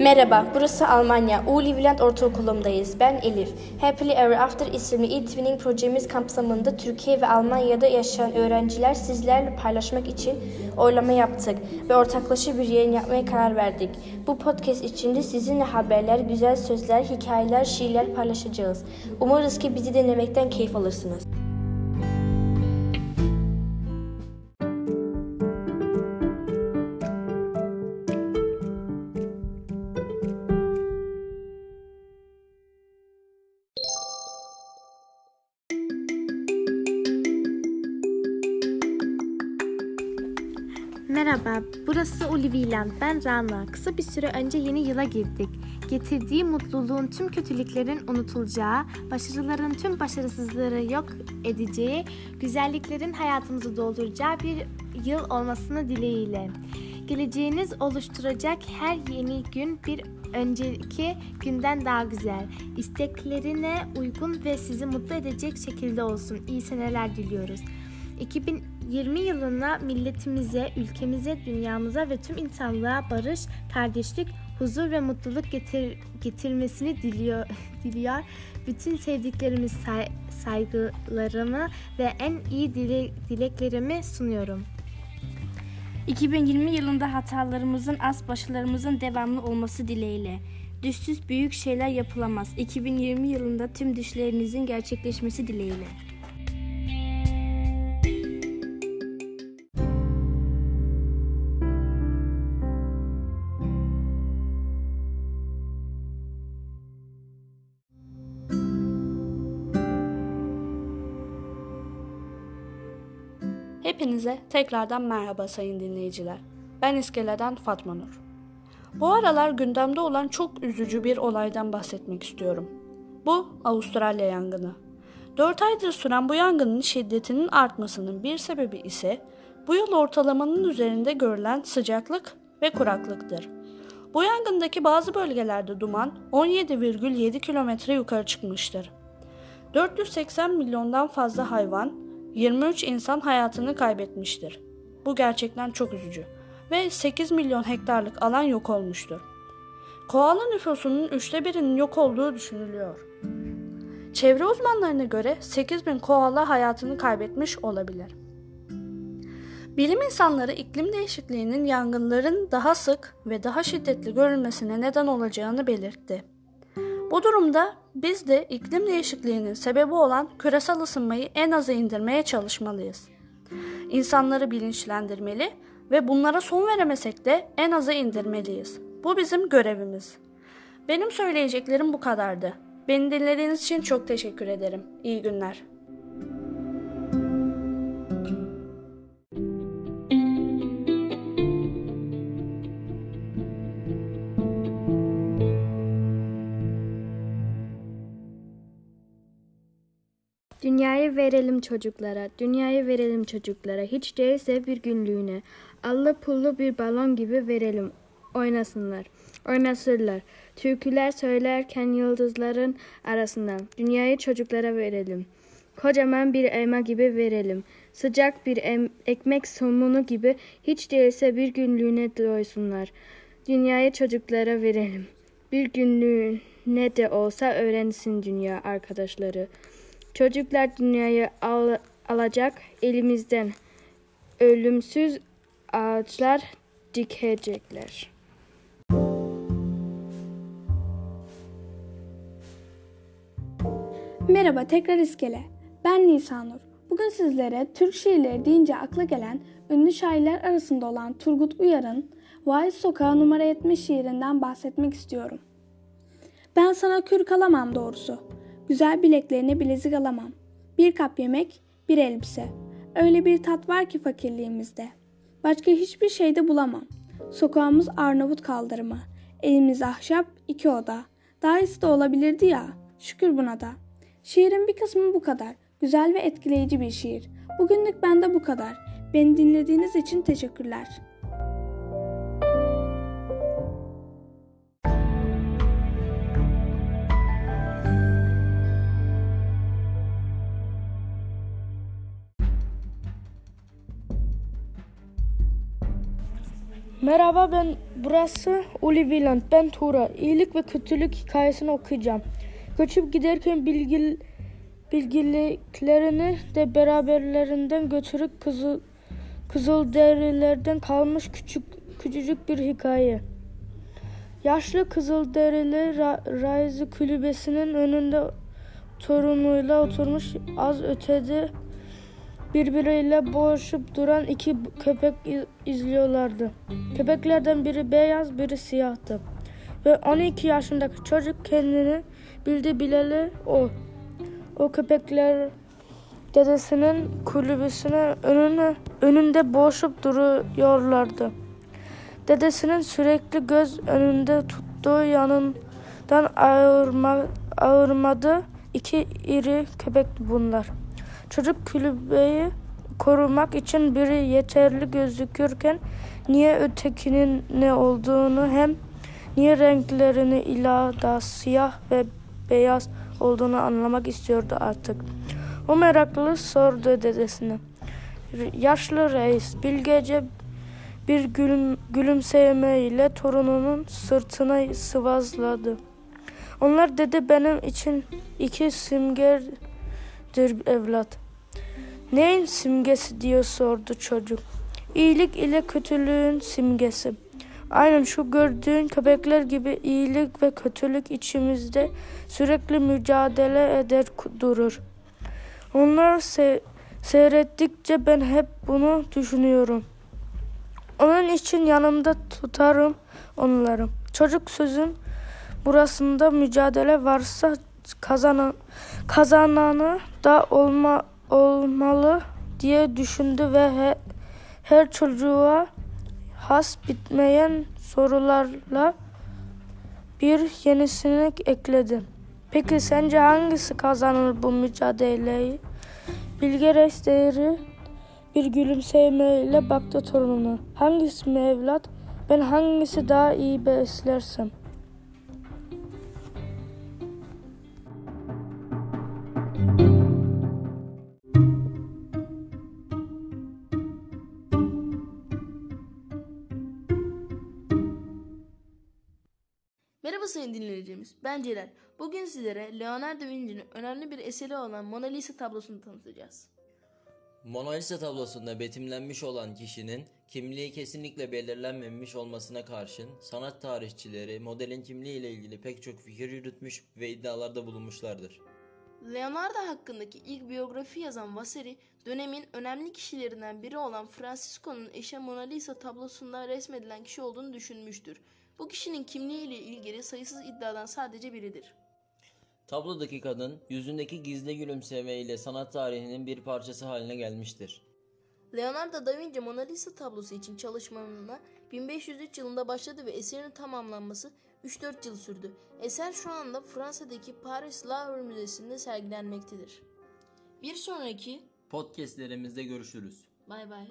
Merhaba, burası Almanya. Uliviland Ortaokulu'ndayız. Ben Elif. Happily Ever After isimli e-twinning projemiz kapsamında Türkiye ve Almanya'da yaşayan öğrenciler sizlerle paylaşmak için oylama yaptık ve ortaklaşa bir yayın yapmaya karar verdik. Bu podcast içinde sizinle haberler, güzel sözler, hikayeler, şiirler paylaşacağız. Umarız ki bizi dinlemekten keyif alırsınız. Merhaba, burası Oliviland. Ben Rana. Kısa bir süre önce yeni yıla girdik. Getirdiği mutluluğun tüm kötülüklerin unutulacağı, başarıların tüm başarısızlıkları yok edeceği, güzelliklerin hayatımızı dolduracağı bir yıl olmasını dileğiyle. Geleceğiniz oluşturacak her yeni gün bir önceki günden daha güzel, isteklerine uygun ve sizi mutlu edecek şekilde olsun. İyi seneler diliyoruz. 2020 yılına milletimize, ülkemize, dünyamıza ve tüm insanlığa barış, kardeşlik, huzur ve mutluluk getir, getirmesini diliyor, diliyor. Bütün sevdiklerimi, say, saygılarımı ve en iyi dile, dileklerimi sunuyorum. 2020 yılında hatalarımızın az başarılarımızın devamlı olması dileğiyle. Düşsüz büyük şeyler yapılamaz. 2020 yılında tüm düşlerinizin gerçekleşmesi dileğiyle. Hepinize tekrardan merhaba sayın dinleyiciler. Ben İskele'den Fatma Nur. Bu aralar gündemde olan çok üzücü bir olaydan bahsetmek istiyorum. Bu Avustralya yangını. 4 aydır süren bu yangının şiddetinin artmasının bir sebebi ise bu yıl ortalamanın üzerinde görülen sıcaklık ve kuraklıktır. Bu yangındaki bazı bölgelerde duman 17,7 kilometre yukarı çıkmıştır. 480 milyondan fazla hayvan 23 insan hayatını kaybetmiştir. Bu gerçekten çok üzücü ve 8 milyon hektarlık alan yok olmuştur. Koala nüfusunun üçte birinin yok olduğu düşünülüyor. Çevre uzmanlarına göre 8 bin koala hayatını kaybetmiş olabilir. Bilim insanları iklim değişikliğinin yangınların daha sık ve daha şiddetli görülmesine neden olacağını belirtti. Bu durumda biz de iklim değişikliğinin sebebi olan küresel ısınmayı en aza indirmeye çalışmalıyız. İnsanları bilinçlendirmeli ve bunlara son veremesek de en aza indirmeliyiz. Bu bizim görevimiz. Benim söyleyeceklerim bu kadardı. Beni dinlediğiniz için çok teşekkür ederim. İyi günler. Verelim çocuklara, dünyayı verelim çocuklara. Hiç değilse bir günlüğüne. Allı pullu bir balon gibi verelim. Oynasınlar, oynasırlar. Türküler söylerken yıldızların arasından. Dünyayı çocuklara verelim. Kocaman bir elma gibi verelim. Sıcak bir em- ekmek somunu gibi hiç değilse bir günlüğüne doysunlar. Dünyayı çocuklara verelim. Bir günlüğüne de olsa öğrensin dünya arkadaşları. Çocuklar dünyayı al, alacak elimizden. Ölümsüz ağaçlar dikecekler. Merhaba tekrar iskele. Ben Nisanur. Bugün sizlere Türk şiirleri deyince akla gelen ünlü şairler arasında olan Turgut Uyar'ın Vaiz Sokağı numara 70 şiirinden bahsetmek istiyorum. Ben sana kürk alamam doğrusu. Güzel bileklerine bilezik alamam. Bir kap yemek, bir elbise. Öyle bir tat var ki fakirliğimizde. Başka hiçbir şeyde bulamam. Sokağımız Arnavut kaldırımı. Elimiz ahşap, iki oda. Daha iyisi de olabilirdi ya. Şükür buna da. Şiirin bir kısmı bu kadar. Güzel ve etkileyici bir şiir. Bugünlük bende bu kadar. Beni dinlediğiniz için teşekkürler. Merhaba ben burası Oliviland. Ben Tura. İyilik ve kötülük hikayesini okuyacağım. Göçüp giderken bilgil, bilgiliklerini de beraberlerinden götürüp kızıl, kızıl derilerden kalmış küçük küçücük bir hikaye. Yaşlı Kızılderili Ra Raizi kulübesinin önünde torunuyla oturmuş az ötede birbiriyle boğuşup duran iki köpek izliyorlardı. Köpeklerden biri beyaz, biri siyahtı. Ve 12 yaşındaki çocuk kendini bildi bileli o. O köpekler dedesinin kulübesine önüne, önünde boğuşup duruyorlardı. Dedesinin sürekli göz önünde tuttuğu yanından ayırma, ayırmadı. İki iri köpekti bunlar. Çocuk kulübeyi korumak için biri yeterli gözükürken niye ötekinin ne olduğunu hem niye renklerini ila da siyah ve beyaz olduğunu anlamak istiyordu artık. O meraklı sordu dedesine. Yaşlı reis bilgece bir gülüm, gülümsemeyle torununun sırtına sıvazladı. Onlar dedi benim için iki simgedir evlat. Neyin simgesi diye sordu çocuk. İyilik ile kötülüğün simgesi. Aynen şu gördüğün köpekler gibi iyilik ve kötülük içimizde sürekli mücadele eder durur. Onlar se seyrettikçe ben hep bunu düşünüyorum. Onun için yanımda tutarım onları. Çocuk sözün burasında mücadele varsa kazanan kazananı da olma olmalı diye düşündü ve he, her çocuğa has bitmeyen sorularla bir yenisini ekledi. Peki sence hangisi kazanır bu mücadeleyi? Bilge Reis bir gülümsemeyle baktı torununa. Hangisi mi evlat? Ben hangisi daha iyi beslersem. Merhaba sayın dinleyicilerimiz, ben Celal. Bugün sizlere Leonardo da Vinci'nin önemli bir eseri olan Mona Lisa tablosunu tanıtacağız. Mona Lisa tablosunda betimlenmiş olan kişinin kimliği kesinlikle belirlenmemiş olmasına karşın sanat tarihçileri modelin kimliği ile ilgili pek çok fikir yürütmüş ve iddialarda bulunmuşlardır. Leonardo hakkındaki ilk biyografi yazan Vasari, dönemin önemli kişilerinden biri olan Francisco'nun eşi Mona Lisa tablosunda resmedilen kişi olduğunu düşünmüştür. Bu kişinin kimliği ile ilgili sayısız iddiadan sadece biridir. Tablodaki kadın yüzündeki gizli gülümseme ile sanat tarihinin bir parçası haline gelmiştir. Leonardo da Vinci Mona Lisa tablosu için çalışmalarına 1503 yılında başladı ve eserin tamamlanması 3-4 yıl sürdü. Eser şu anda Fransa'daki Paris Louvre Müzesi'nde sergilenmektedir. Bir sonraki Podcastlerimizde görüşürüz. bay bay.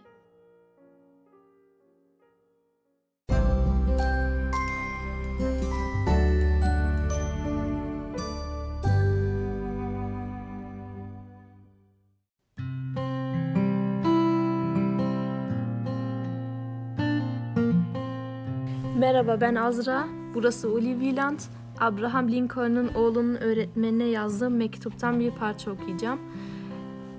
Merhaba ben Azra. Burası Oliviland. Abraham Lincoln'un oğlunun öğretmenine yazdığı mektuptan bir parça okuyacağım.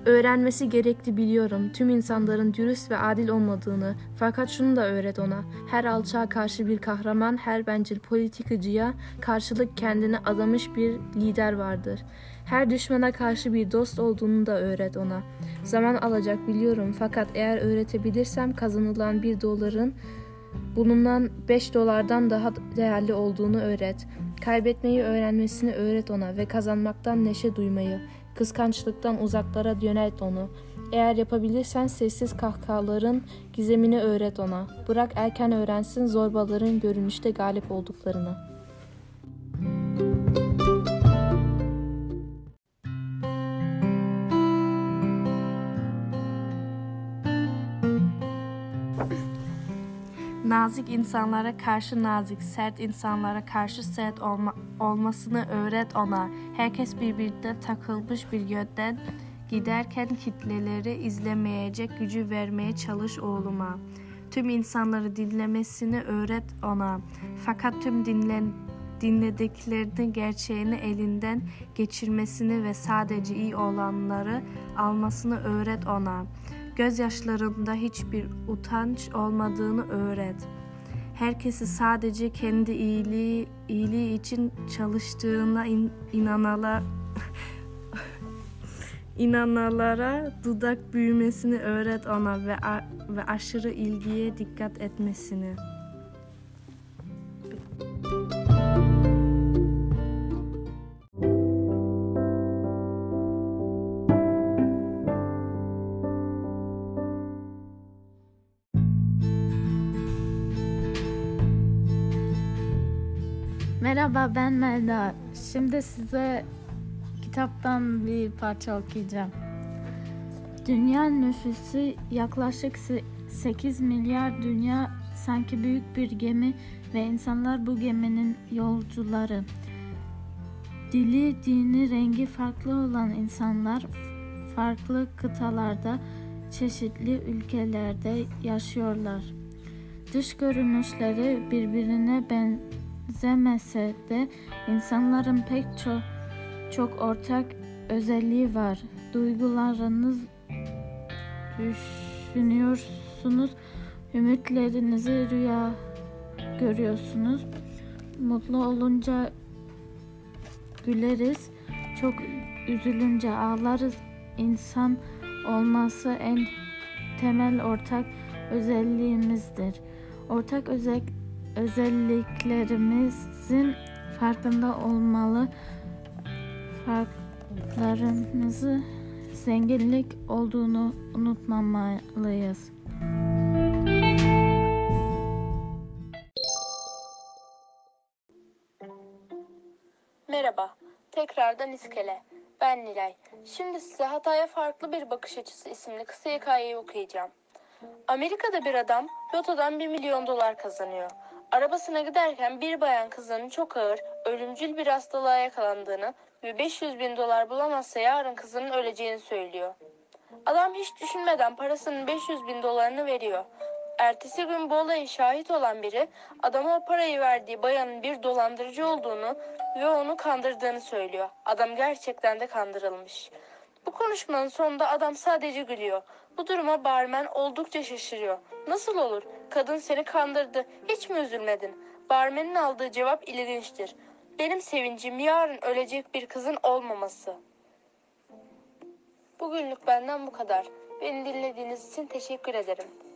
Öğrenmesi gerekli biliyorum. Tüm insanların dürüst ve adil olmadığını. Fakat şunu da öğret ona. Her alçağa karşı bir kahraman, her bencil politikacıya karşılık kendine adamış bir lider vardır. Her düşmana karşı bir dost olduğunu da öğret ona. Zaman alacak biliyorum fakat eğer öğretebilirsem kazanılan bir doların bulunan 5 dolardan daha değerli olduğunu öğret. Kaybetmeyi öğrenmesini öğret ona ve kazanmaktan neşe duymayı. Kıskançlıktan uzaklara yönelt onu. Eğer yapabilirsen sessiz kahkahaların gizemini öğret ona. Bırak erken öğrensin zorbaların görünüşte galip olduklarını. Nazik insanlara karşı nazik, sert insanlara karşı sert olma, olmasını öğret ona. Herkes birbirine takılmış bir yönden giderken kitleleri izlemeyecek gücü vermeye çalış oğluma. Tüm insanları dinlemesini öğret ona. Fakat tüm dinlen dinlediklerini gerçeğini elinden geçirmesini ve sadece iyi olanları almasını öğret ona. Gözyaşlarında hiçbir utanç olmadığını öğret. Herkesi sadece kendi iyiliği iyiliği için çalıştığına in, inanala inanalara dudak büyümesini öğret ona ve ve aşırı ilgiye dikkat etmesini. Merhaba ben Melda. Şimdi size kitaptan bir parça okuyacağım. Dünya nüfusu yaklaşık se- 8 milyar dünya sanki büyük bir gemi ve insanlar bu geminin yolcuları. Dili, dini, rengi farklı olan insanlar farklı kıtalarda, çeşitli ülkelerde yaşıyorlar. Dış görünüşleri birbirine benzemese de insanların pek çok çok ortak özelliği var. Duygularınız düşünüyorsunuz, ümitlerinizi rüya görüyorsunuz. Mutlu olunca güleriz, çok üzülünce ağlarız. İnsan olması en temel ortak özelliğimizdir. Ortak özel, özelliklerimizin farkında olmalı. Farklarımızı zenginlik olduğunu unutmamalıyız. Merhaba, tekrardan iskele. Ben Nilay. Şimdi size Hataya Farklı Bir Bakış Açısı isimli kısa hikayeyi okuyacağım. Amerika'da bir adam lotodan 1 milyon dolar kazanıyor. Arabasına giderken bir bayan kızının çok ağır, ölümcül bir hastalığa yakalandığını ve 500 bin dolar bulamazsa yarın kızının öleceğini söylüyor. Adam hiç düşünmeden parasının 500 bin dolarını veriyor. Ertesi gün bu olaya şahit olan biri adama parayı verdiği bayanın bir dolandırıcı olduğunu ve onu kandırdığını söylüyor. Adam gerçekten de kandırılmış. Bu konuşmanın sonunda adam sadece gülüyor. Bu duruma barmen oldukça şaşırıyor. Nasıl olur? Kadın seni kandırdı. Hiç mi üzülmedin? Barmenin aldığı cevap ilginçtir. Benim sevincim yarın ölecek bir kızın olmaması. Bugünlük benden bu kadar. Beni dinlediğiniz için teşekkür ederim.